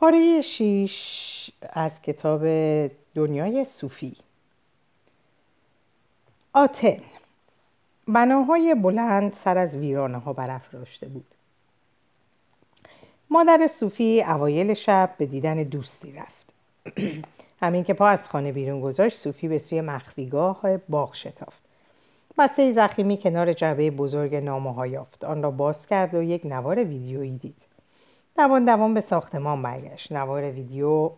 پاره شیش از کتاب دنیای صوفی. آتن. بناهای بلند سر از ویرانه ها برافراشته بود. مادر صوفی اوایل شب به دیدن دوستی رفت. همین که پا از خانه بیرون گذاشت صوفی به سوی مخفیگاه باغ شتافت. بسته زخیمی کنار جعبه بزرگ نامه یافت. آن را باز کرد و یک نوار ویدیویی دید. دوان دوان به ساختمان برگشت. نوار ویدیو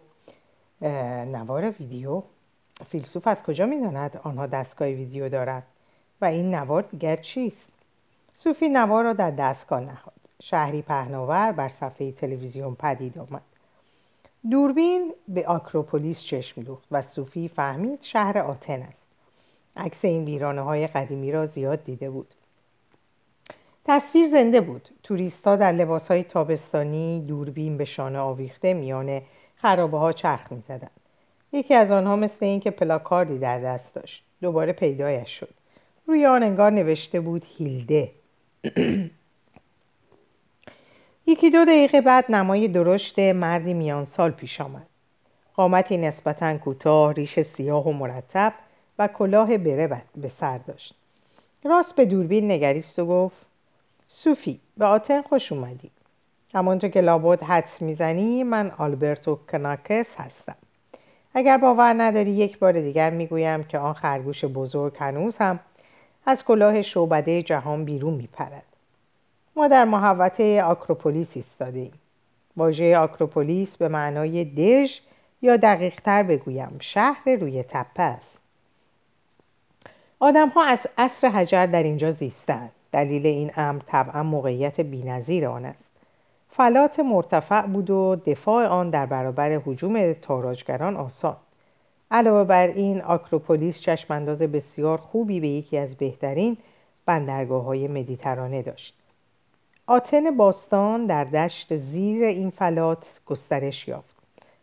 نوار ویدیو. فیلسوف از کجا می‌داند آنها دستگاه ویدیو دارند؟ و این نوار دیگر چیست؟ صوفی نوار را در دستگاه نهاد. شهری پهناور بر صفحه تلویزیون پدید آمد. دوربین به آکروپولیس چشم دوخت و صوفی فهمید شهر آتن است. عکس این ویرانه های قدیمی را زیاد دیده بود. تصویر زنده بود. توریستا در لباس های تابستانی دوربین به شانه آویخته میان خرابه ها چرخ می زدن. یکی از آنها مثل اینکه پلاکاردی در دست داشت. دوباره پیدایش شد. روی آن انگار نوشته بود هیلده. یکی دو دقیقه بعد نمای درشت مردی میان سال پیش آمد. قامتی نسبتا کوتاه ریش سیاه و مرتب و کلاه بره به سر داشت. راست به دوربین نگریست و گفت صوفی. به آتن خوش اومدی. همانطور که لابد حدس می‌زنی من آلبرتو کناکس هستم. اگر باور نداری یک بار دیگر می‌گویم که آن خرگوش بزرگ هنوز هم از کلاه شعبده جهان بیرون میپرد. ما در محوطه آکروپولیس ایستادیم واژه آکروپولیس به معنای دژ یا دقیقتر بگویم شهر روی تپه است. آدم ها از عصر حجر در اینجا زیستند دلیل این امر طبعا موقعیت بینظیر آن است. فلات مرتفع بود و دفاع آن در برابر حجوم تاراجگران آسان. علاوه بر این آکروپولیس چشمانداز بسیار خوبی به یکی از بهترین بندرگاه های مدیترانه داشت. آتن باستان در دشت زیر این فلات گسترش یافت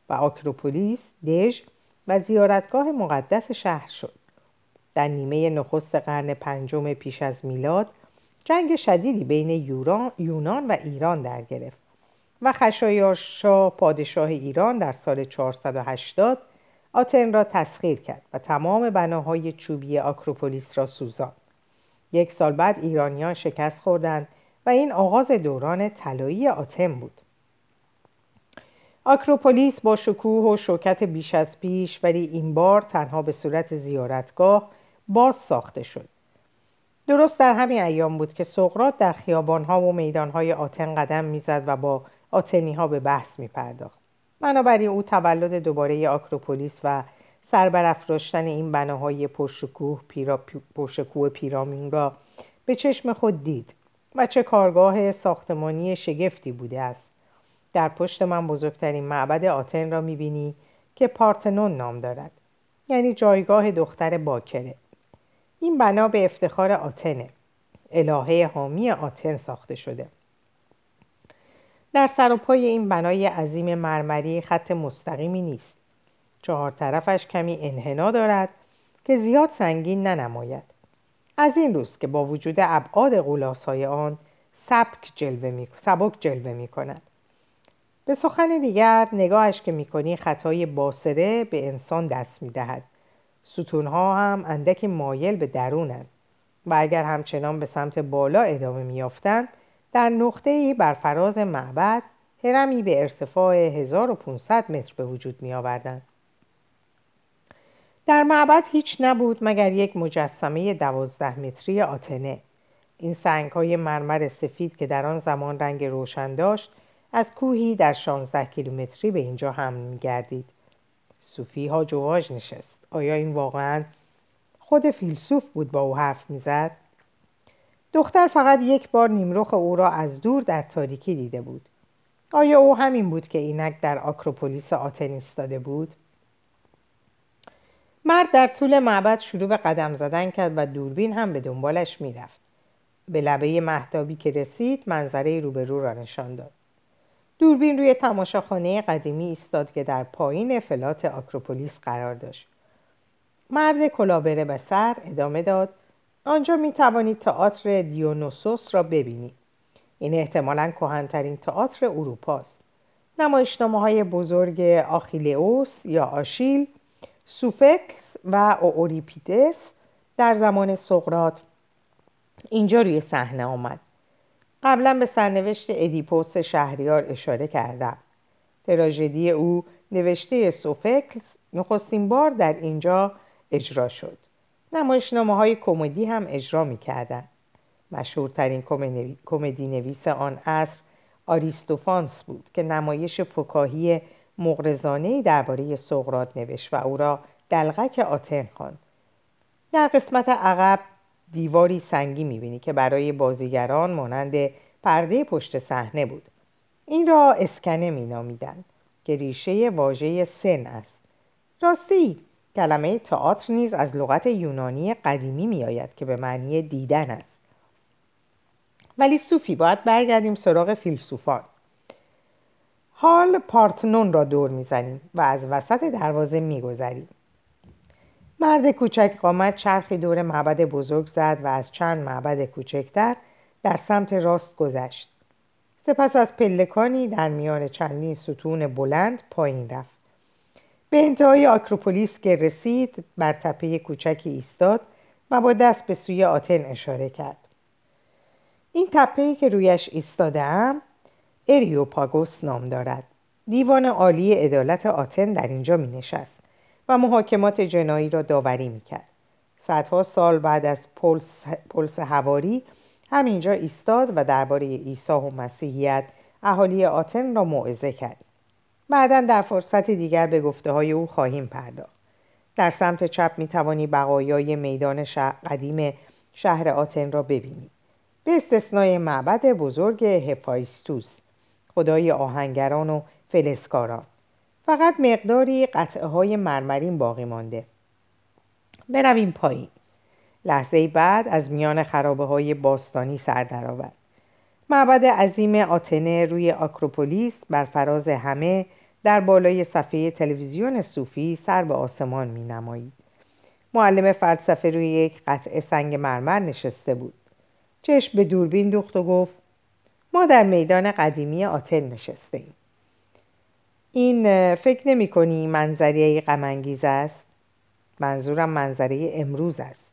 و آکروپولیس دژ و زیارتگاه مقدس شهر شد. در نیمه نخست قرن پنجم پیش از میلاد جنگ شدیدی بین یونان و ایران در گرفت و خشایارشا پادشاه ایران در سال 480 آتن را تسخیر کرد و تمام بناهای چوبی آکروپولیس را سوزاند. یک سال بعد ایرانیان شکست خوردند و این آغاز دوران طلایی آتن بود. آکروپولیس با شکوه و شوکت بیش از پیش ولی این بار تنها به صورت زیارتگاه باز ساخته شد. درست در همین ایام بود که سقرات در خیابانها و میدانهای آتن قدم می‌زد و با آتنی ها به بحث می پرداخت. بنابراین او تولد دوباره آکروپولیس و سربرافراشتن این بناهای پرشکوه پیرا پرشکوه پیرامون را به چشم خود دید و چه کارگاه ساختمانی شگفتی بوده است در پشت من بزرگترین معبد آتن را می‌بینی که پارتنون نام دارد یعنی جایگاه دختر باکره این بنا به افتخار آتنه الهه حامی آتن ساخته شده. در سر و پای این بنای عظیم مرمری خط مستقیمی نیست. چهار طرفش کمی انحنا دارد که زیاد سنگین ننماید. از این روز که با وجود ابعاد های آن سبک جلوه می... سبک جلوه می کند. به سخن دیگر نگاهش که می‌کنی خطای باسره به انسان دست می دهد. ستونها هم اندک مایل به درونند و اگر همچنان به سمت بالا ادامه میافتند در نقطه ای بر فراز معبد هرمی به ارتفاع 1500 متر به وجود می. در معبد هیچ نبود مگر یک مجسمه دوازده متری آتنه این سنگ های مرمر سفید که در آن زمان رنگ روشن داشت از کوهی در 16 کیلومتری به اینجا هم می گردید. صوفی ها جواج نشست آیا این واقعا خود فیلسوف بود با او حرف می‌زد؟ دختر فقط یک بار نیمرخ او را از دور در تاریکی دیده بود. آیا او همین بود که اینک در آکروپولیس آتن ایستاده بود؟ مرد در طول معبد شروع به قدم زدن کرد و دوربین هم به دنبالش می‌رفت. به لبه محتابی که رسید منظره روبرو را نشان داد. دوربین روی تماشاخانه قدیمی ایستاد که در پایین فلات آکروپولیس قرار داشت. مرد کلابره به سر ادامه داد. آنجا می توانید تئاتر دیونوسوس را ببینید. این احتمالا کهنترین تئاتر اروپاست نمایشنامه های بزرگ آخیلئوس یا آشیل سوفکس و اوریپیدس در زمان سقرات اینجا روی صحنه آمد. قبلا به سرنوشت ادیپوس شهریار اشاره کردم. تراژدی او نوشته سوفکلس نخستین بار در اینجا اجرا شد. نمایشنامه های کمدی هم اجرا می کردن. مشهورترین کمدی نویس آن عصر آریستوفانس بود که نمایش فکاهی مغرزانه درباره سقراط نوشت و او را دلغک آتن خواند. در قسمت عقب دیواری سنگی می‌بینی که برای بازیگران مانند پرده پشت صحنه بود. این را اسکنه مینامیدند که ریشه واژه سن است. راستی کلمه تئاتر نیز از لغت یونانی قدیمی میآید که به معنی دیدن است. ولی صوفی باید برگردیم سراغ فیلسوفان. حال پارتنون را دور می‌زنیم و از وسط دروازه میگذریم. مرد کوچک قامت چرخی دور معبد بزرگ زد و از چند معبد کوچکتر در سمت راست گذشت. سپس از پلکانی در میان چندین ستون بلند پایین رفت. به انتهای آکروپولیس که رسید بر تپه کوچکی ایستاد و با دست به سوی آتن اشاره کرد. این تپهی که رویش ایستادهام اریوپاگوس نام دارد. دیوان عالی عدالت آتن در اینجا می نشست و محاکمات جنایی را داوری می کرد صدها سال بعد از پلس, پلس هواری همینجا ایستاد و درباره عیسی و مسیحیت اهالی آتن را موعظه کرد. بعدا در فرصت دیگر به گفته های او خواهیم پرداخت. در سمت چپ می توانی بقایای میدان قدیم شهر آتن را ببینید به استثنای معبد بزرگ هفایستوس خدای آهنگران و فلسکاران. فقط مقداری قطعه های مرمرین باقی مانده. برویم پایین. لحظه بعد از میان خرابه های باستانی سر درآورد. معبد عظیم آتنه روی آکروپولیس بر فراز همه در بالای صفحه تلویزیون صوفی سر به آسمان می نمایید. معلم فلسفه روی یک قطعه سنگ مرمر نشسته بود. چشم به دوربین دوخت و گفت ما در میدان قدیمی آتن نشسته ایم. این فکر نمی کنی منظریه غمانگیز است؟ منظورم منظره امروز است.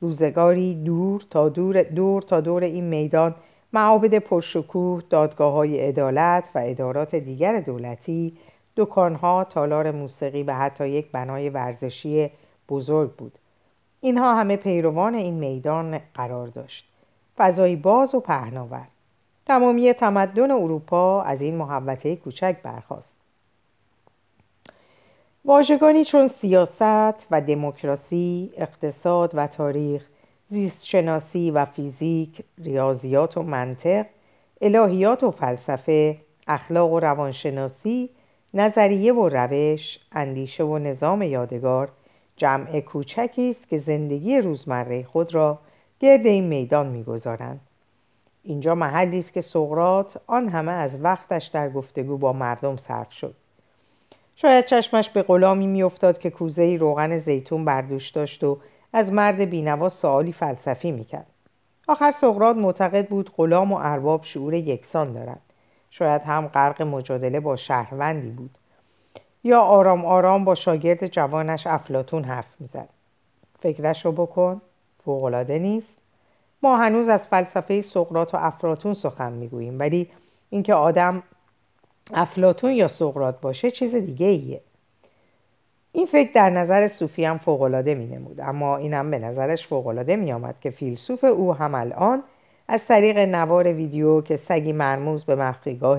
روزگاری دور تا دور, دور تا دور این میدان معابد پرشکوه، دادگاه های عدالت و ادارات دیگر دولتی، دکانها، تالار موسیقی و حتی یک بنای ورزشی بزرگ بود. اینها همه پیروان این میدان قرار داشت. فضایی باز و پهناور. تمامی تمدن اروپا از این محوطه کوچک برخاست. واژگانی چون سیاست و دموکراسی، اقتصاد و تاریخ، زیست شناسی و فیزیک، ریاضیات و منطق، الهیات و فلسفه، اخلاق و روانشناسی، نظریه و روش، اندیشه و نظام یادگار، جمع کوچکی است که زندگی روزمره خود را گرد این میدان می‌گذارند. اینجا محلی است که سقرات آن همه از وقتش در گفتگو با مردم صرف شد. شاید چشمش به غلامی میافتاد که کوزه روغن زیتون بردوش داشت و از مرد بینوا سوالی فلسفی می‌کرد. آخر سقرات معتقد بود غلام و ارباب شعور یکسان دارند. شاید هم غرق مجادله با شهروندی بود. یا آرام آرام با شاگرد جوانش افلاتون حرف می‌زد. فکرش رو بکن. فوقالعاده نیست. ما هنوز از فلسفه سقرات و افلاتون سخن می‌گوییم ولی اینکه آدم افلاتون یا سقرات باشه چیز دیگه ایه این فکر در نظر صوفی هم فوقلاده می نمود اما اینم به نظرش فوقلاده می آمد که فیلسوف او هم الان از طریق نوار ویدیو که سگی مرموز به مخفیگاه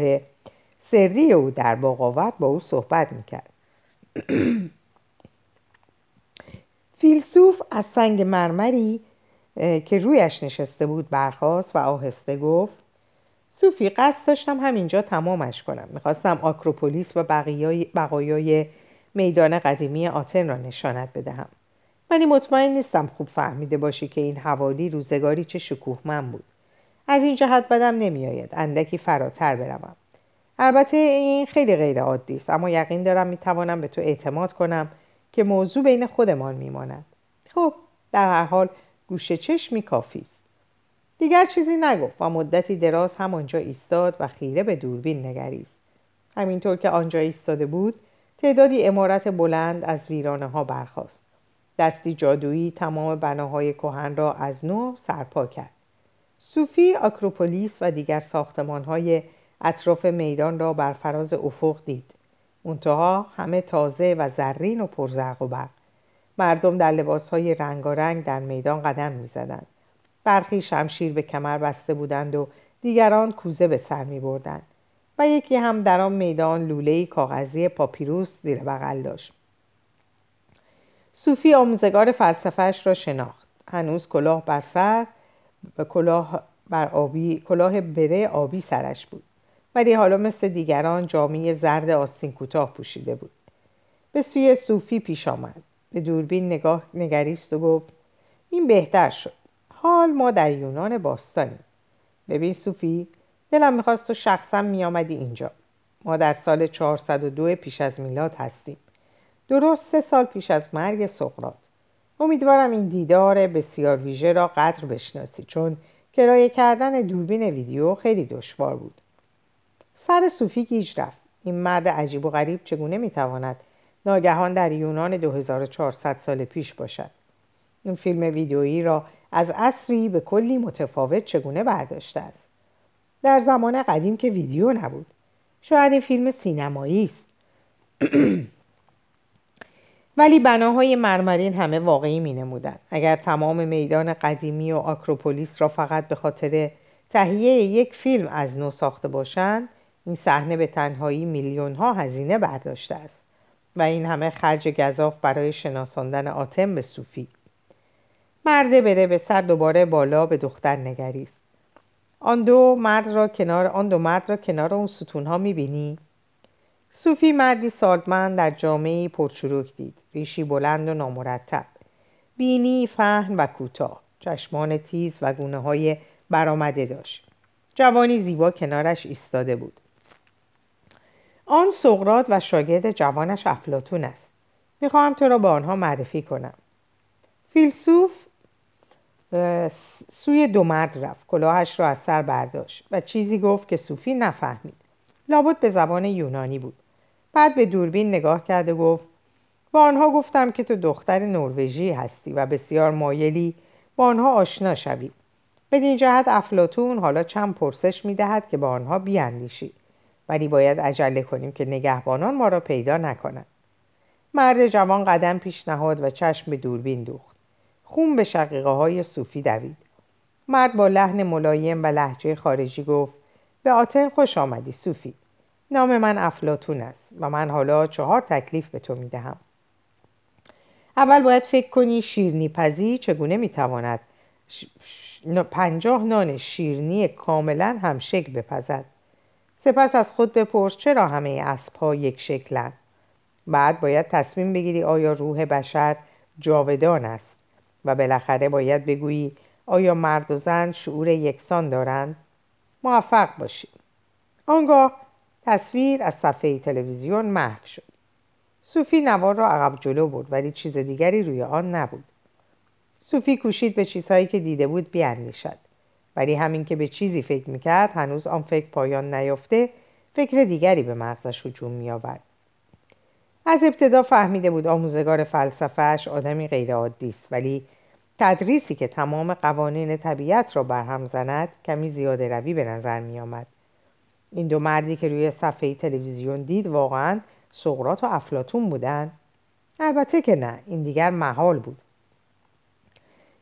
سری او در آورد با او صحبت می کرد فیلسوف از سنگ مرمری که رویش نشسته بود برخواست و آهسته گفت صوفی قصد داشتم همینجا تمامش کنم. می‌خواستم آکروپولیس و بقایای میدان قدیمی آتن را نشانت بدهم. ولی مطمئن نیستم خوب فهمیده باشی که این حوالی روزگاری چه شکوهمند بود. از این جهت بدم نمیآید. اندکی فراتر بروم. البته این خیلی غیر عادی است. اما یقین دارم می‌توانم به تو اعتماد کنم که موضوع بین خودمان میماند. خب در هر حال گوشه چشمی کافی است. دیگر چیزی نگفت و مدتی دراز همانجا ایستاد و خیره به دوربین نگریست. همینطور که آنجا ایستاده بود تعدادی امارت بلند از ویرانه ها برخاست. دستی جادویی تمام بناهای کهن را از نو سرپا کرد. صوفی آکروپولیس و دیگر ساختمان های اطراف میدان را بر فراز افق دید. منتها همه تازه و زرین و پرزرق و برق. مردم در لباس های رنگارنگ در میدان قدم می‌زدند. برخی شمشیر به کمر بسته بودند و دیگران کوزه به سر می بردند و یکی هم در آن میدان لوله کاغذی پاپیروس زیر بغل داشت. صوفی آموزگار فلسفهش را شناخت. هنوز کلاه بر سر و کلاه بر آبی کلاه بره آبی سرش بود. ولی حالا مثل دیگران جامعه زرد آستین کوتاه پوشیده بود. به سوی صوفی پیش آمد. به دوربین نگاه نگریست و گفت این بهتر شد. حال ما در یونان باستانیم. ببین صوفی دلم می‌خواست تو شخصا میآمدی اینجا. ما در سال 402 پیش از میلاد هستیم. درست سه سال پیش از مرگ سقراط. امیدوارم این دیدار بسیار ویژه را قدر بشناسی چون کرایه کردن دوربین ویدیو خیلی دشوار بود. سر صوفی گیج رفت. این مرد عجیب و غریب چگونه می‌تواند ناگهان در یونان 2400 سال پیش باشد؟ این فیلم ویدیویی را از عصری به کلی متفاوت چگونه برداشته است؟ در زمان قدیم که ویدیو نبود. شاید این فیلم سینمایی است. ولی بناهای مرمرین همه واقعی می نمودن. اگر تمام میدان قدیمی و آکروپولیس را فقط به خاطر تهیه یک فیلم از نو ساخته باشند این صحنه به تنهایی میلیون ها هزینه برداشته است و این همه خرج گذاف برای شناساندن آتم به صوفی. مرده بره به سر دوباره بالا به دختر نگریست. آن دو مرد را کنار آن دو مرد را کنار اون ستون ها می‌بینی. صوفی مردی سالمند در جامعه پرچروک دید. ریشی بلند و نامرتب. بینی فهن و کوتاه. چشمان تیز و گونه های برآمده داشت. جوانی زیبا کنارش ایستاده بود. آن سقرات و شاگرد جوانش افلاتون است. می‌خواهم تو را به آنها معرفی کنم. فیلسوف سوی دو مرد رفت. کلاهش را از سر برداشت و چیزی گفت که صوفی نفهمید. لابد به زبان یونانی بود. بعد به دوربین نگاه کرد و گفت با آنها گفتم که تو دختر نروژی هستی و بسیار مایلی با آنها آشنا شوی. بدین جهت افلاتون حالا چند پرسش می‌دهد که با آنها بیاندیشی. ولی باید عجله کنیم که نگهبانان ما را پیدا نکنند. مرد جوان قدم پیش نهاد و چشم به دوربین دوخت. خون به شقیقه های صوفی دوید. مرد با لحن ملایم و لحجه خارجی گفت به آتن خوش آمدی صوفی. نام من افلاتون است و من حالا چهار تکلیف به تو می‌دهم. اول باید فکر کنی شیرنی پزی چگونه می‌تواند پنجاه نان شیرنی کاملا هم شکل بپزد. سپس از خود بپرس چرا همه اسبها یک شکلند بعد باید تصمیم بگیری آیا روح بشر جاودان است. و بالاخره باید بگویی آیا مرد و زن شعور یکسان دارند؟ موفق باشی آنگاه تصویر از صفحه تلویزیون محو شد. صوفی نوار را عقب جلو برد ولی چیز دیگری روی آن نبود. صوفی کوشید به چیزهایی که دیده بود بیاندیشد ولی همین که به چیزی فکر می‌کرد هنوز آن فکر پایان نیافته فکر دیگری به مغزش هجوم میآورد. از ابتدا فهمیده بود آموزگار فلسفهش آدمی غیرعادی است ولی تدریسی که تمام قوانین طبیعت را برهم زند کمی زیاده روی به نظر می آمد. این دو مردی که روی صفحه تلویزیون دید واقعا سقرات و افلاتون بودند. البته که نه این دیگر محال بود.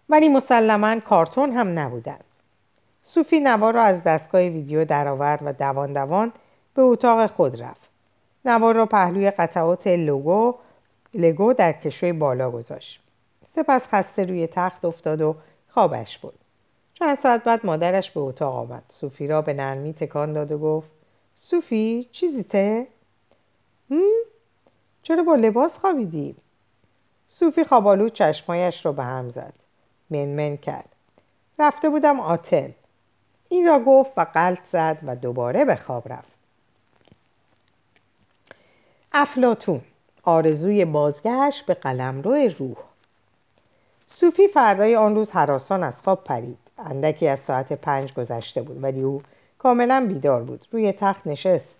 ولی مسلما کارتون هم نبودند. صوفی نوار را از دستگاه ویدیو درآورد و دوان دوان به اتاق خود رفت. نوار را پهلوی قطعات لوگو لگو در کشوی بالا گذاشت. سپس خسته روی تخت افتاد و خوابش بود چند ساعت بعد مادرش به اتاق آمد. صوفی را به نرمی تکان داد و گفت صوفی چیزی ته؟ چرا با لباس خوابیدی؟ صوفی خوابالو چشمایش را به هم زد. منمن کرد. رفته بودم آتن این را گفت و قلط زد و دوباره به خواب رفت. افلاتون آرزوی بازگشت به قلمرو روح. صوفی فردای آن روز حراسان از خواب پرید. اندکی از ساعت پنج گذشته بود ولی او کاملا بیدار بود. روی تخت نشست.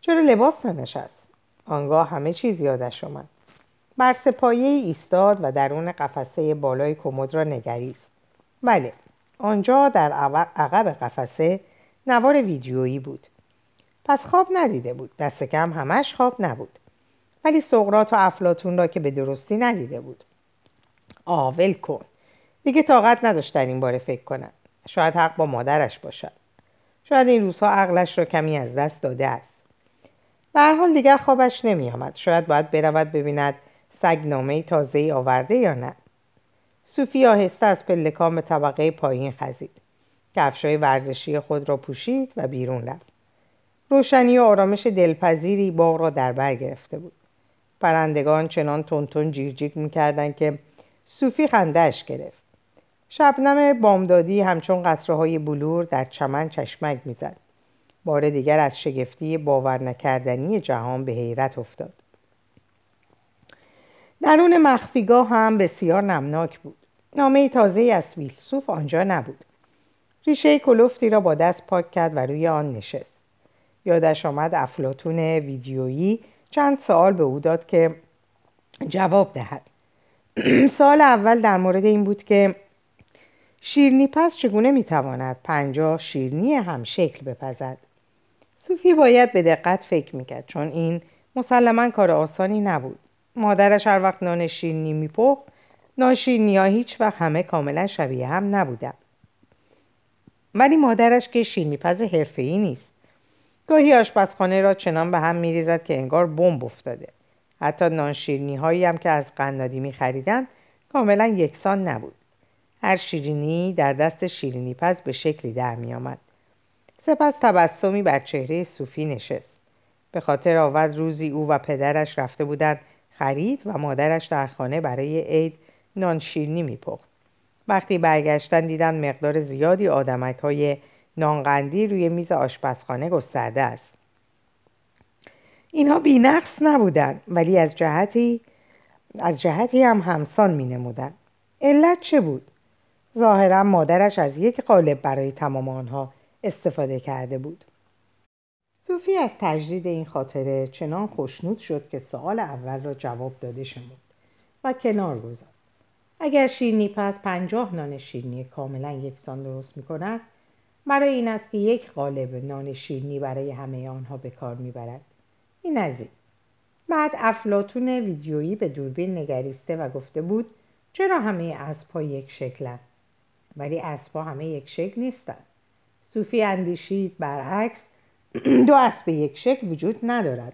چرا لباس ننشست؟ آنگاه همه چیز یادش آمد. بر سپایه ایستاد و درون قفسه بالای کمد را نگریست. بله آنجا در عقب قفسه نوار ویدیویی بود. پس خواب ندیده بود. دست کم همش خواب نبود. ولی سقرات و افلاتون را که به درستی ندیده بود. آول کن. دیگه طاقت نداشت در این باره فکر کند شاید حق با مادرش باشد. شاید این روزها عقلش را کمی از دست داده است. به حال دیگر خوابش نمی آمد. شاید باید برود ببیند سگ نامه تازه ای آورده یا نه. صوفی آهسته از پلکان به طبقه پایین خزید. کفشای ورزشی خود را پوشید و بیرون رفت. روشنی و آرامش دلپذیری باغ را در بر گرفته بود. پرندگان چنان تونتون جیرجیک می‌کردند که صوفی خندهش گرفت. شبنم بامدادی همچون قطره بلور در چمن چشمک می‌زد. بار دیگر از شگفتی باور نکردنی جهان به حیرت افتاد. درون مخفیگاه هم بسیار نمناک بود. نامه تازه از فیلسوف آنجا نبود. ریشه کلوفتی را با دست پاک کرد و روی آن نشست. یادش آمد افلاتون ویدیویی چند سوال به او داد که جواب دهد. سال اول در مورد این بود که شیرنی پس چگونه می‌تواند پنجاه شیرنی هم شکل بپزد؟ صوفی باید به دقت فکر می‌کرد چون این مسلما کار آسانی نبود. مادرش هر وقت نان شیرنی میپخت نان شیرنی ها هیچ وقت همه کاملا شبیه هم نبودن ولی مادرش که شیرنی پز حرفه‌ای نیست. گاهی آشپزخانه را چنان به هم میریزد که انگار بمب افتاده. حتی نان شیرنی هایی هم که از قنادی می خریدن کاملا یکسان نبود. هر شیرینی در دست شیرینی پز به شکلی در می آمد. سپس تبسمی بر چهره صوفی نشست. به خاطر آورد روزی او و پدرش رفته بودند خرید و مادرش در خانه برای عید نان شیرینی میپخت. وقتی برگشتن دیدن مقدار زیادی آدمک های نانقندی روی میز آشپزخانه گسترده است اینها بینقص نبودند ولی از جهتی از جهتی هم همسان می نمودن. علت چه بود؟ ظاهرا مادرش از یک قالب برای تمام آنها استفاده کرده بود صوفی از تجدید این خاطره چنان خوشنود شد که سوال اول را جواب داده شمود و کنار گذاشت اگر شیرنی پس پنجاه نان شیرنی کاملا یکسان درست می کند برای این است که یک قالب نان شیرنی برای همه آنها به کار می‌برد. این از این. بعد افلاتون ویدیویی به دوربین نگریسته و گفته بود چرا همه اسبها یک شکلند ولی اسبها همه یک شکل نیستند صوفی اندیشید برعکس دو اسب یک شکل وجود ندارد.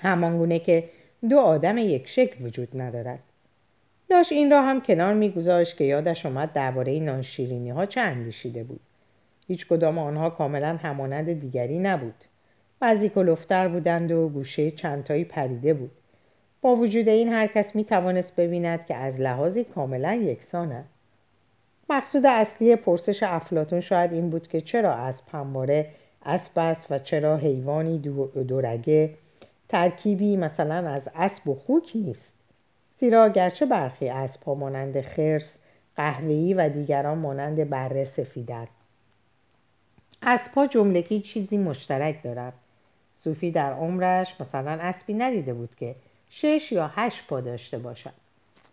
همانگونه که دو آدم یک شکل وجود ندارد. داشت این را هم کنار میگذاشت که یادش آمد درباره نانشیرینی ها چه اندیشیده بود. هیچ کدام آنها کاملا همانند دیگری نبود. بعضی کلفتر بودند و گوشه چندتایی پریده بود. با وجود این هر کس می توانست ببیند که از لحاظی کاملا یکسانند. مقصود اصلی پرسش افلاتون شاید این بود که چرا از همواره اسب است و چرا حیوانی دورگه ترکیبی مثلا از اسب و خوک نیست. زیرا گرچه برخی اسبها مانند خرس قهوه‌ای و دیگران مانند بره سفیدند. اسبها جملگی چیزی مشترک دارد صوفی در عمرش مثلا اسبی ندیده بود که شش یا هشت پا داشته باشد.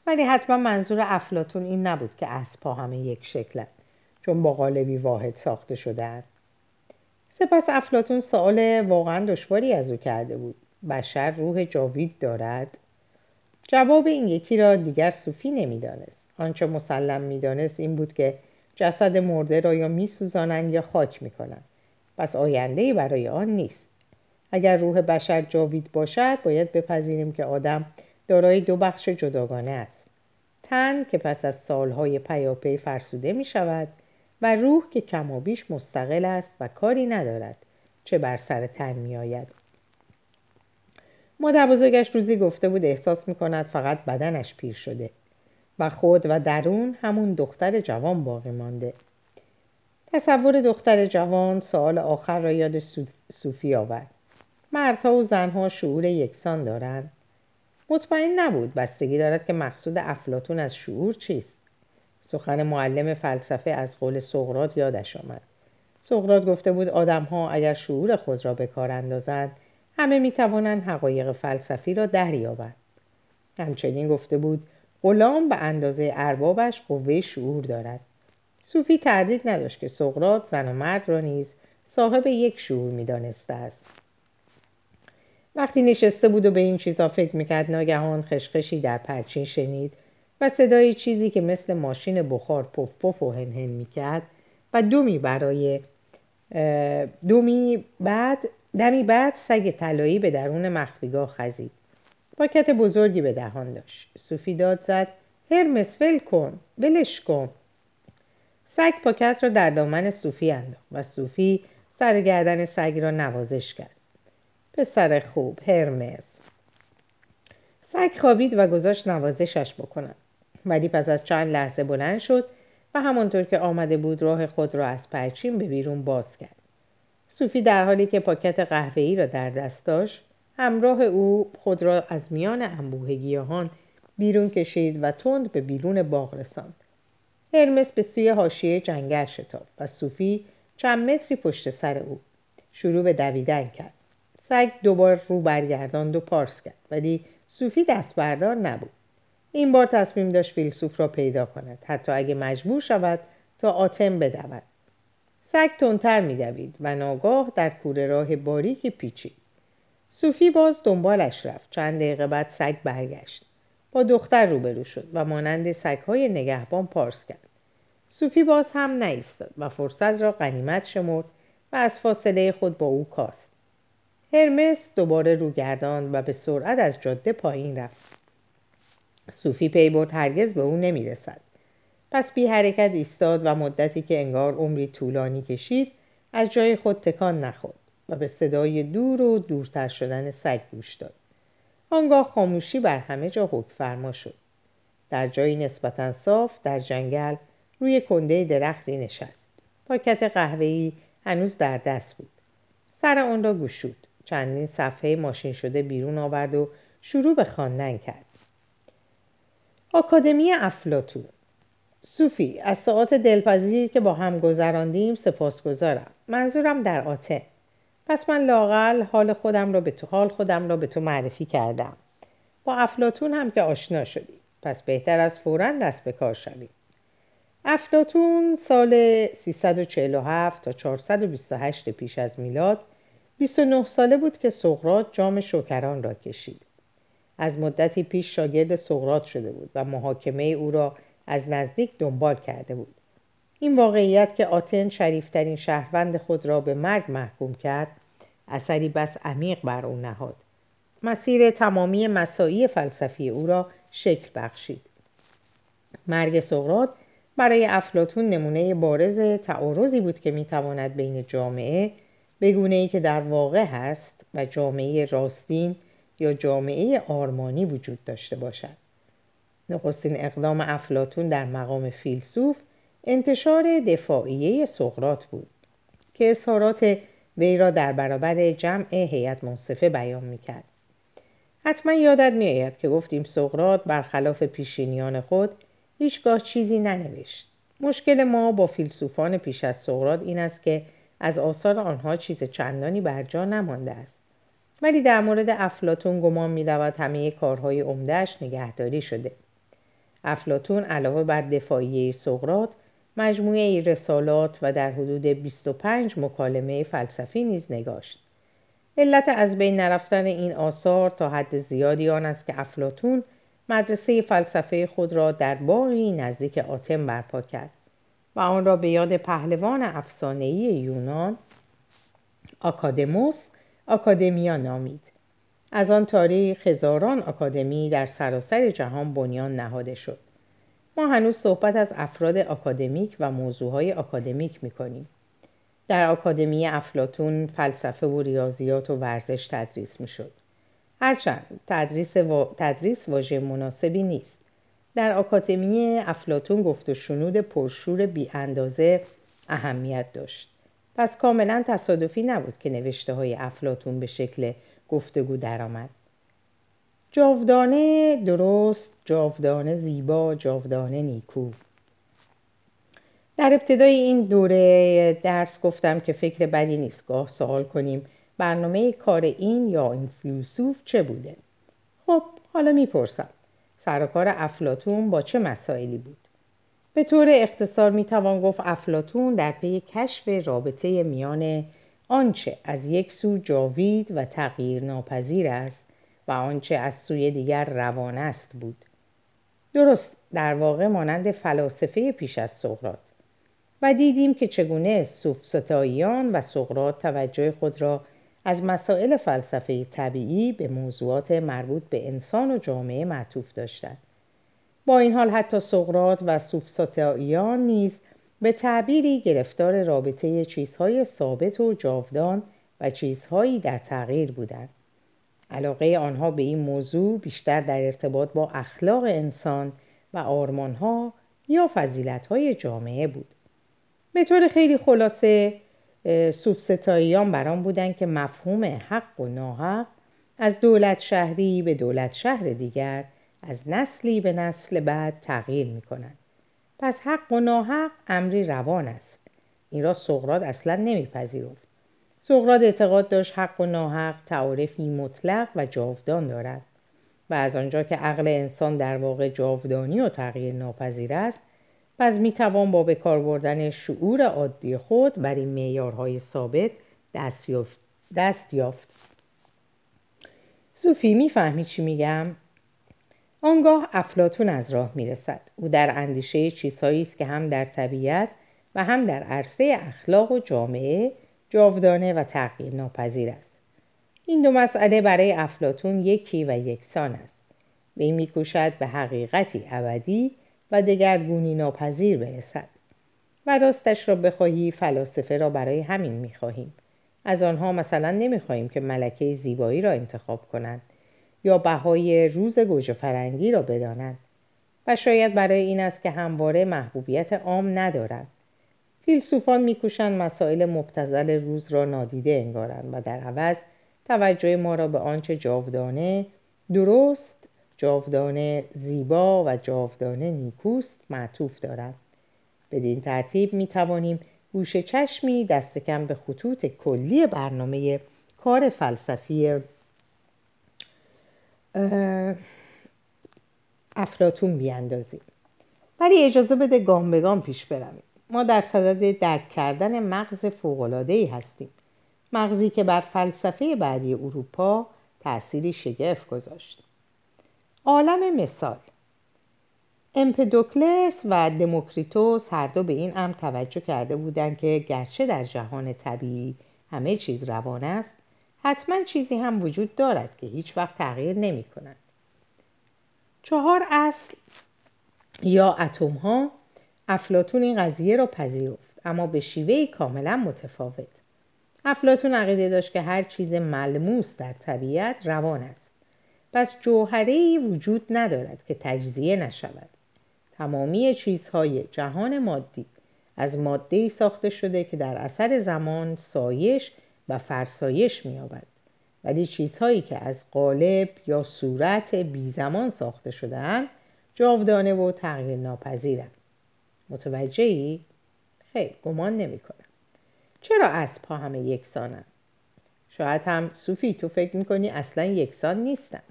ولی حتما منظور افلاتون این نبود که اسبها همه یک شکلند چون با قالبی واحد ساخته شده سپس افلاتون سوال واقعا دشواری از او کرده بود. بشر روح جاوید دارد؟ جواب این یکی را دیگر صوفی نمی‌دانست. آنچه مسلم می‌دانست این بود که جسد مرده را یا میسوزانند یا خاک می‌کنند. پس آینده برای آن نیست. اگر روح بشر جاوید باشد باید بپذیریم که آدم دارای دو بخش جداگانه است. تن که پس از سالهای پیاپی فرسوده می شود و روح که کمابیش مستقل است و کاری ندارد چه بر سر تن می آید مادر بزرگش روزی گفته بود احساس می کند فقط بدنش پیر شده و خود و درون همون دختر جوان باقی مانده. تصور دختر جوان سال آخر را یاد صوفی آورد. مردها و زنها شعور یکسان دارند. مطمئن نبود بستگی دارد که مقصود افلاتون از شعور چیست. سخن معلم فلسفه از قول سقرات یادش آمد. سقراط گفته بود آدمها اگر شعور خود را به کار اندازند همه می توانند حقایق فلسفی را دریابند. همچنین گفته بود غلام به اندازه اربابش قوه شعور دارد. صوفی تردید نداشت که سقراط زن و مرد را نیز صاحب یک شعور می‌دانسته است. وقتی نشسته بود و به این چیزها فکر می‌کرد ناگهان خشخشی در پرچین شنید و صدای چیزی که مثل ماشین بخار پف پف و هن هن می‌کرد و دومی برای دومی بعد دمی بعد سگ طلایی به درون مخفیگاه خزید. پاکت بزرگی به دهان داشت. صوفی داد زد هرمس ول کن ولش کن. سگ پاکت را در دامن صوفی انداخت و صوفی سر گردن سگ را نوازش کرد. پسر خوب هرمس. سگ خوابید و گذاشت نوازشش بکنم. ولی پس از چند لحظه بلند شد و همانطور که آمده بود راه خود را از پرچین به بیرون باز کرد. صوفی در حالی که پاکت قهوه‌ای را در دست داشت همراه او خود را از میان انبوه گیاهان بیرون کشید و تند به بیرون باغ رساند. هرمس به سوی حاشیه جنگل شتافت و صوفی چند متری پشت سر او شروع به دویدن کرد. سگ دوبار رو برگرداند و پارس کرد ولی صوفی دست بردار نبود. این بار تصمیم داشت فیلسوف را پیدا کند حتی اگه مجبور شود تا آتم بدود. سگ تندتر میدوید و ناگاه در کوره راه باریکی پیچید. صوفی باز دنبالش رفت. چند دقیقه بعد سگ برگشت. با دختر روبرو شد و مانند سگهای نگهبان پارس کرد. صوفی باز هم نایستاد و فرصت را غنیمت شمرد و از فاصله خود با او کاست. هرمس دوباره روگردان و به سرعت از جاده پایین رفت. صوفی پی برد هرگز به او نمی‌رسد. پس بی حرکت ایستاد و مدتی که انگار عمری طولانی کشید از جای خود تکان نخورد و به صدای دور و دورتر شدن سگ گوش داد. آنگاه خاموشی بر همه جا حکم فرما شد. در جایی نسبتا صاف در جنگل روی کنده درختی نشست. پاکت قهوه‌ای هنوز در دست بود. سر آن را گشود. چندین صفحه ماشین شده بیرون آورد و شروع به خواندن کرد. آکادمی افلاتون صوفی از ساعات دلپذیری که با هم گذراندیم سپاسگزارم منظورم در آته. پس من لاقل حال خودم را به تو حال خودم را به تو معرفی کردم. با افلاتون هم که آشنا شدی. پس بهتر از فورا دست به کار شویم افلاتون سال 347 تا 428 پیش از میلاد 29 ساله بود که سقراط جام شکران را کشید. از مدتی پیش شاگرد سقراط شده بود و محاکمه او را از نزدیک دنبال کرده بود. این واقعیت که آتن شریفترین شهروند خود را به مرگ محکوم کرد اثری بس عمیق بر او نهاد. مسیر تمامی مساعی فلسفی او را شکل بخشید. مرگ سقراط برای افلاتون نمونه بارز تعارضی بود که می‌تواند بین جامعه بگونه ای که در واقع هست و جامعه راستین یا جامعه آرمانی وجود داشته باشد. نخستین اقدام افلاتون در مقام فیلسوف انتشار دفاعیه سقرات بود که اظهارات وی را در برابر جمع هیئت منصفه بیان می‌کرد. حتما یادت میآید که گفتیم سقرات برخلاف پیشینیان خود هیچگاه چیزی ننوشت. مشکل ما با فیلسوفان پیش از سقرات این است که از آثار آنها چیز چندانی بر جا نمانده است. ولی در مورد افلاتون گمان می رود همه کارهای عمدهش نگهداری شده. افلاتون علاوه بر دفاعیه سقرات مجموعه رسالات و در حدود 25 مکالمه فلسفی نیز نگاشت. علت از بین نرفتن این آثار تا حد زیادی آن است که افلاتون مدرسه فلسفه خود را در باقی نزدیک آتم برپا کرد و آن را به یاد پهلوان افسانه‌ای یونان آکادموس آکادمیا نامید. از آن تاریخ هزاران آکادمی در سراسر جهان بنیان نهاده شد. ما هنوز صحبت از افراد آکادمیک و موضوعهای آکادمیک می‌کنیم. در آکادمی افلاتون فلسفه و ریاضیات و ورزش تدریس می‌شد. هرچند تدریس, و... تدریس واژه مناسبی نیست. در آکادمی افلاتون گفت و شنود پرشور بی اندازه اهمیت داشت. پس کاملا تصادفی نبود که نوشته های افلاتون به شکل گفتگو درآمد. جاودانه درست جاودانه زیبا جاودانه نیکو. در ابتدای این دوره درس گفتم که فکر بدی نیست گاه سوال کنیم برنامه کار این یا این فیلسوف چه بوده. خب حالا می‌پرسم سرکار افلاتون با چه مسائلی بود؟ به طور اختصار می‌توان گفت افلاتون در پی کشف رابطه میان آنچه از یک سو جاوید و تغییر ناپذیر است و آنچه از سوی دیگر روان است بود. درست در واقع مانند فلاسفه پیش از سقراط. و دیدیم که چگونه سوفسطائیان و سقراط توجه خود را از مسائل فلسفه طبیعی به موضوعات مربوط به انسان و جامعه معطوف داشتند. با این حال حتی سقراط و سوفسطائیان نیز به تعبیری گرفتار رابطه چیزهای ثابت و جاودان و چیزهایی در تغییر بودند علاقه آنها به این موضوع بیشتر در ارتباط با اخلاق انسان و آرمانها یا فضیلتهای جامعه بود به طور خیلی خلاصه سوفستاییان بران بودند که مفهوم حق و ناحق از دولت شهری به دولت شهر دیگر از نسلی به نسل بعد تغییر می کنند. پس حق و ناحق امری روان است. این را سقرات اصلا نمیپذیرفت. سقرات اعتقاد داشت حق و ناحق تعارفی مطلق و جاودان دارد و از آنجا که عقل انسان در واقع جاودانی و تغییر ناپذیر است پس می توان با به کار بردن شعور عادی خود بر این معیارهای ثابت دست یافت. دست می‌فهمی چی میگم؟ آنگاه افلاتون از راه می‌رسد. او در اندیشه چیزهایی است که هم در طبیعت و هم در عرصه اخلاق و جامعه جاودانه و تغییر ناپذیر است. این دو مسئله برای افلاتون یکی و یکسان است. وی میکوشد به حقیقتی ابدی و دگرگونی ناپذیر برسد. و راستش را بخواهی فلاسفه را برای همین می‌خواهیم. از آنها مثلا نمی‌خواهیم که ملکه زیبایی را انتخاب کنند. یا بهای روز گوجه فرنگی را بدانند. و شاید برای این است که همواره محبوبیت عام ندارند فیلسوفان میکوشند مسائل مبتزل روز را نادیده انگارند و در عوض توجه ما را به آنچه جاودانه درست جاودانه زیبا و جاودانه نیکوست معطوف دارد. بدین ترتیب می توانیم گوش چشمی دست کم به خطوط کلی برنامه کار فلسفی افلاتون بیاندازیم. ولی اجازه بده گام به گام پیش برویم. ما در صدد درک کردن مغز ای هستیم. مغزی که بر فلسفه بعدی اروپا تأثیری شگفت گذاشت. عالم مثال. امپدوکلس و دموکریتوس هر دو به این امر توجه کرده بودند که گرچه در جهان طبیعی همه چیز روان است حتما چیزی هم وجود دارد که هیچ وقت تغییر نمی کند. چهار اصل یا اتم ها افلاتون این قضیه را پذیرفت اما به شیوه کاملا متفاوت. افلاتون عقیده داشت که هر چیز ملموس در طبیعت روان است. پس جوهره وجود ندارد که تجزیه نشود. تمامی چیزهای جهان مادی از ماده ساخته شده که در اثر زمان سایش و فرسایش می‌یابد ولی چیزهایی که از قالب یا صورت بی زمان ساخته شدهاند جاودانه و تغییر ناپذیرند متوجهی؟ خیر گمان نمی کنم. چرا اسب ها همه یکسانند؟ شاید هم صوفی تو فکر می‌کنی اصلا یکسان نیستن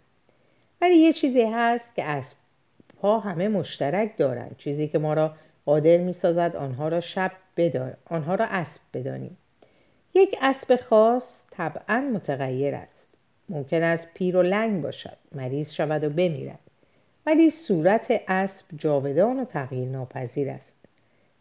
ولی یه چیزی هست که اسب ها همه مشترک دارند چیزی که ما را قادر می‌سازد آنها را شب بدار آنها را اسب بدانیم یک اسب خاص طبعا متغیر است. ممکن است پیر و لنگ باشد. مریض شود و بمیرد. ولی صورت اسب جاودان و تغییر ناپذیر است.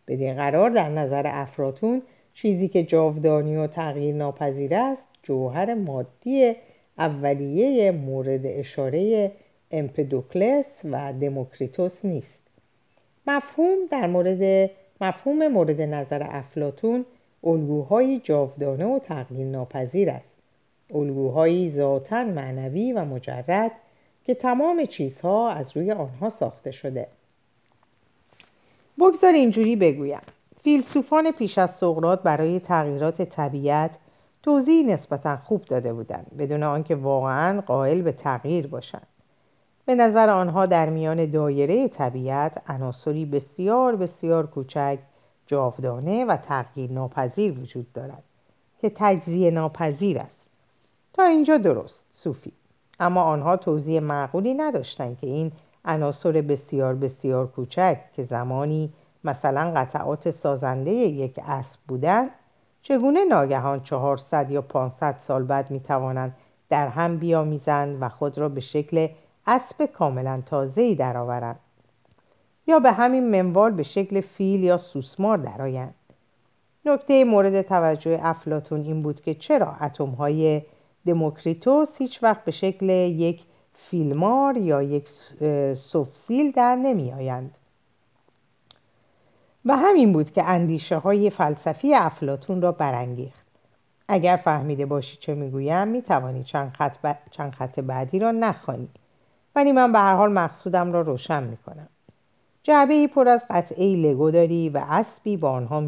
بدین قرار در نظر افراتون چیزی که جاودانی و تغییر ناپذیر است جوهر مادی اولیه مورد اشاره امپدوکلس و دموکریتوس نیست. مفهوم در مورد مفهوم مورد نظر افلاتون الگوهای جاودانه و تغییر ناپذیر است. الگوهایی ذاتا معنوی و مجرد که تمام چیزها از روی آنها ساخته شده. بگذار اینجوری بگویم. فیلسوفان پیش از سقراط برای تغییرات طبیعت توضیح نسبتا خوب داده بودند بدون آنکه واقعا قائل به تغییر باشند. به نظر آنها در میان دایره طبیعت عناصری بسیار بسیار کوچک جاودانه و تغییر ناپذیر وجود دارد که تجزیه ناپذیر است. تا اینجا درست صوفی. اما آنها توضیح معقولی نداشتند که این عناصر بسیار بسیار کوچک که زمانی مثلا قطعات سازنده یک اسب بودند چگونه ناگهان 400 یا 500 سال بعد می توانند در هم بیامیزند و خود را به شکل اسب کاملا تازه‌ای درآورند. یا به همین منوال به شکل فیل یا سوسمار درآیند. نکته مورد توجه افلاتون این بود که چرا اتمهای دموکریتوس هیچ وقت به شکل یک فیلمار یا یک سوفسیل در نمی آیند. و همین بود که اندیشه های فلسفی افلاتون را برانگیخت. اگر فهمیده باشی چه می‌گویم می‌توانی چند خط, چند خط بعدی را نخوانی. ولی من به هر حال مقصودم را روشن می‌کنم. جعبه ای پر از قطعه لگو داری و اسبی با آنها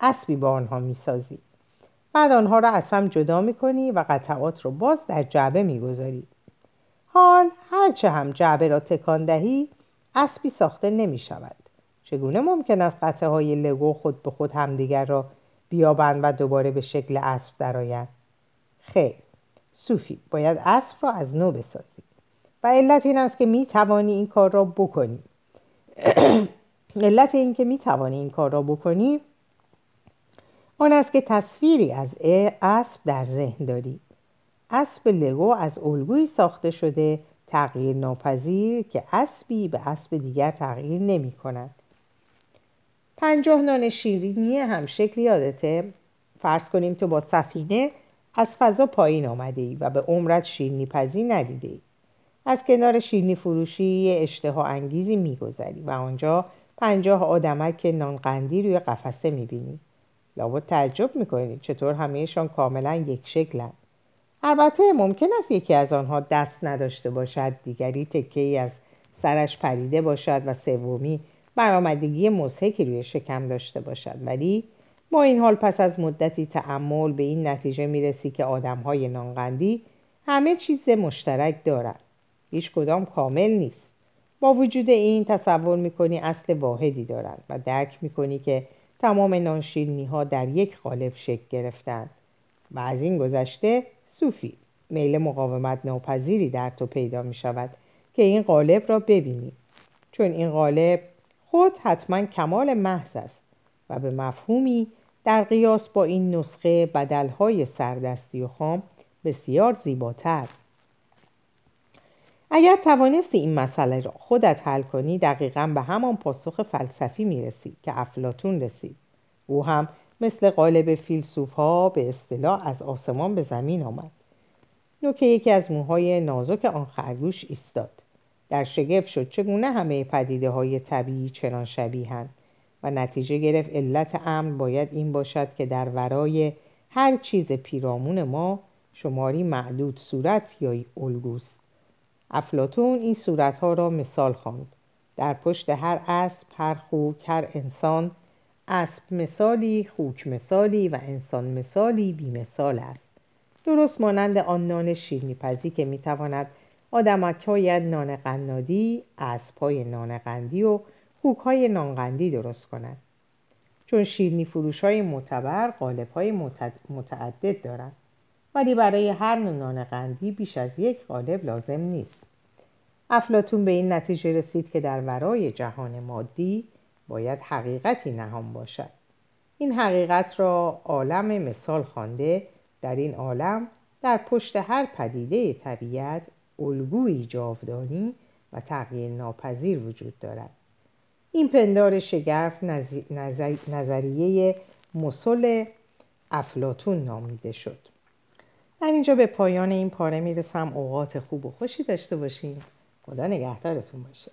اسبی با آنها می‌سازی. بعد آنها را از هم جدا می‌کنی و قطعات را باز در جعبه می‌گذاری. حال هرچه هم جعبه را تکان دهی اسبی ساخته نمی شود چگونه ممکن است قطعه های لگو خود به خود همدیگر را بیابند و دوباره به شکل اسب درآیند؟ خیر صوفی باید اسب را از نو بسازی. و علت این است که می توانی این کار را بکنی. علت این که می توانی این کار را بکنی آن است که تصویری از اسب در ذهن داری. اسب لگو از الگویی ساخته شده تغییر ناپذیر که اسبی به اسب دیگر تغییر نمی کند پنجاه نان شیرینی هم شکل یادته. فرض کنیم تو با سفینه از فضا پایین آمده ای و به عمرت شیرنی پزی ندیده ای. از کنار شیرنی فروشی اشتها انگیزی میگذری و آنجا پنجاه آدمک نانقندی روی قفسه می‌بینی. لابد تعجب می‌کنی چطور همهشان کاملا یک شکلند البته ممکن است یکی از آنها دست نداشته باشد دیگری تکه ای از سرش پریده باشد و سومی برآمدگی مزهکی روی شکم داشته باشد. ولی با این حال پس از مدتی تعمل به این نتیجه می‌رسی که آدم های نانقندی همه چیز مشترک دارند هیچ کدام کامل نیست. با وجود این تصور می‌کنی اصل واحدی دارند و درک می‌کنی که تمام نانشیرنی ها در یک قالب شکل گرفتند و از این گذشته صوفی میل مقاومت ناپذیری در تو پیدا می شود که این قالب را ببینی. چون این قالب خود حتما کمال محض است و به مفهومی در قیاس با این نسخه بدلهای سردستی و خام بسیار زیباتر. اگر توانستی این مسئله را خودت حل کنی دقیقا به همان پاسخ فلسفی می‌رسی که افلاتون رسید. او هم مثل قالب فیلسوف ها به اصطلاح از آسمان به زمین آمد. نوکه یکی از موهای نازک آن خرگوش ایستاد. در شگفت شد چگونه همه پدیده های طبیعی چنان شبیهند و نتیجه گرفت علت امن باید این باشد که در ورای هر چیز پیرامون ما شماری معدود صورت یا الگوست. افلاتون این صورتها را مثال خواند. در پشت هر اسب هر خوک هر انسان اسب مثالی خوک مثالی و انسان مثالی بی مثال است. درست مانند آن نان شیرنی که می‌تواند آدمک های نان قنادی اسب های نان قندی و خوک های نانقندی درست کند چون شیرنی فروش های معتبر قالب های متعدد دارند. ولی برای هر نوع نان قندی بیش از یک قالب لازم نیست. افلاتون به این نتیجه رسید که در ورای جهان مادی باید حقیقتی نهان باشد. این حقیقت را عالم مثال خوانده در این عالم در پشت هر پدیده طبیعت الگویی جاودانی و تغییر ناپذیر وجود دارد. این پندار شگرف نظریه مسل افلاتون نامیده شد. در اینجا به پایان این پاره می‌رسم. اوقات خوب و خوشی داشته باشین. خدا نگهدارتون باشه.